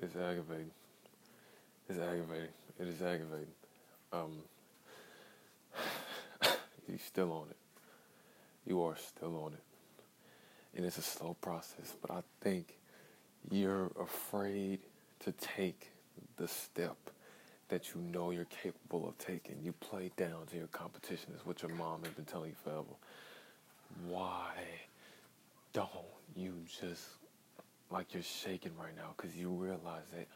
It's aggravating. It's aggravating. It is aggravating. Um, you still on it. You are still on it. And it's a slow process, but I think you're afraid to take the step that you know you're capable of taking. You play down to your competition, is what your mom has been telling you forever. Why don't you just, like you're shaking right now, because you realize that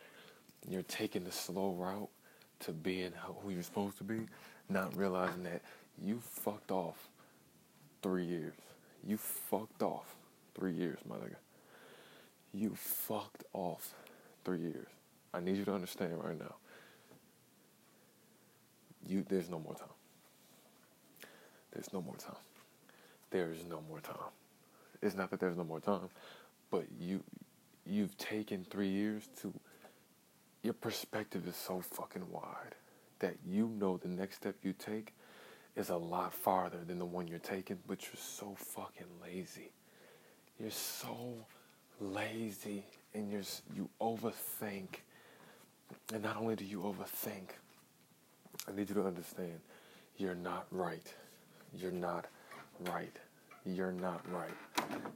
you're taking the slow route to being who you're supposed to be, not realizing that you fucked off three years. You fucked off three years, my nigga. You fucked off three years. I need you to understand right now. You there's no more time. There's no more time. There is no more time. It's not that there's no more time, but you you've taken three years to your perspective is so fucking wide that you know the next step you take is a lot farther than the one you're taking, but you're so fucking lazy. You're so lazy and you're you overthink. And not only do you overthink, I need you to understand you're not right. You're not right. You're not right.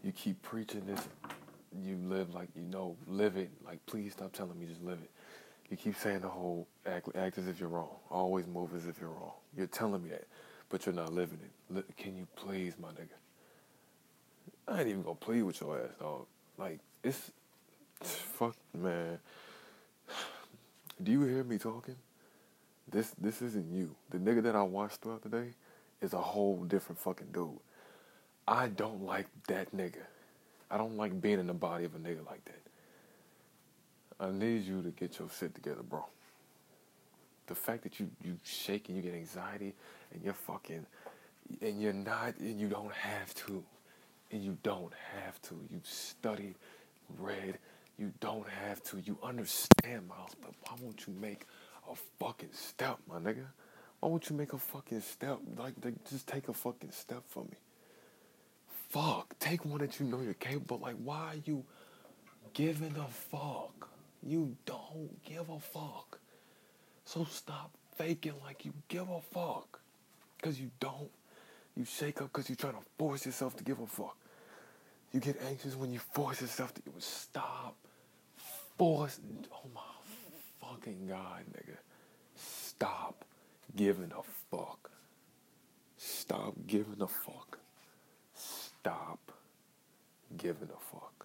You keep preaching this. You live like you know, live it. Like, please stop telling me, just live it. You keep saying the whole act, act as if you're wrong. Always move as if you're wrong. You're telling me that, but you're not living it. Can you please, my nigga? I ain't even gonna plead with your ass, dog. Like, it's fuck, man. Do you hear me talking? This this isn't you. The nigga that I watched throughout the day is a whole different fucking dude. I don't like that nigga. I don't like being in the body of a nigga like that. I need you to get your shit together, bro. The fact that you you shake and you get anxiety and you're fucking and you're not and you don't have to and you don't have to. You studied, read. You don't have to. You understand, Miles, but why won't you make a fucking step, my nigga? Why won't you make a fucking step? Like, like just take a fucking step for me. Fuck, take one that you know you're capable. Like, why are you giving a fuck? You don't give a fuck. So stop faking like you give a fuck. Because you don't. You shake up because you're trying to force yourself to give a fuck. You get anxious when you force yourself to stop. Force. Oh my fucking God, nigga. Stop giving a fuck. Stop giving a fuck. Giving a fuck.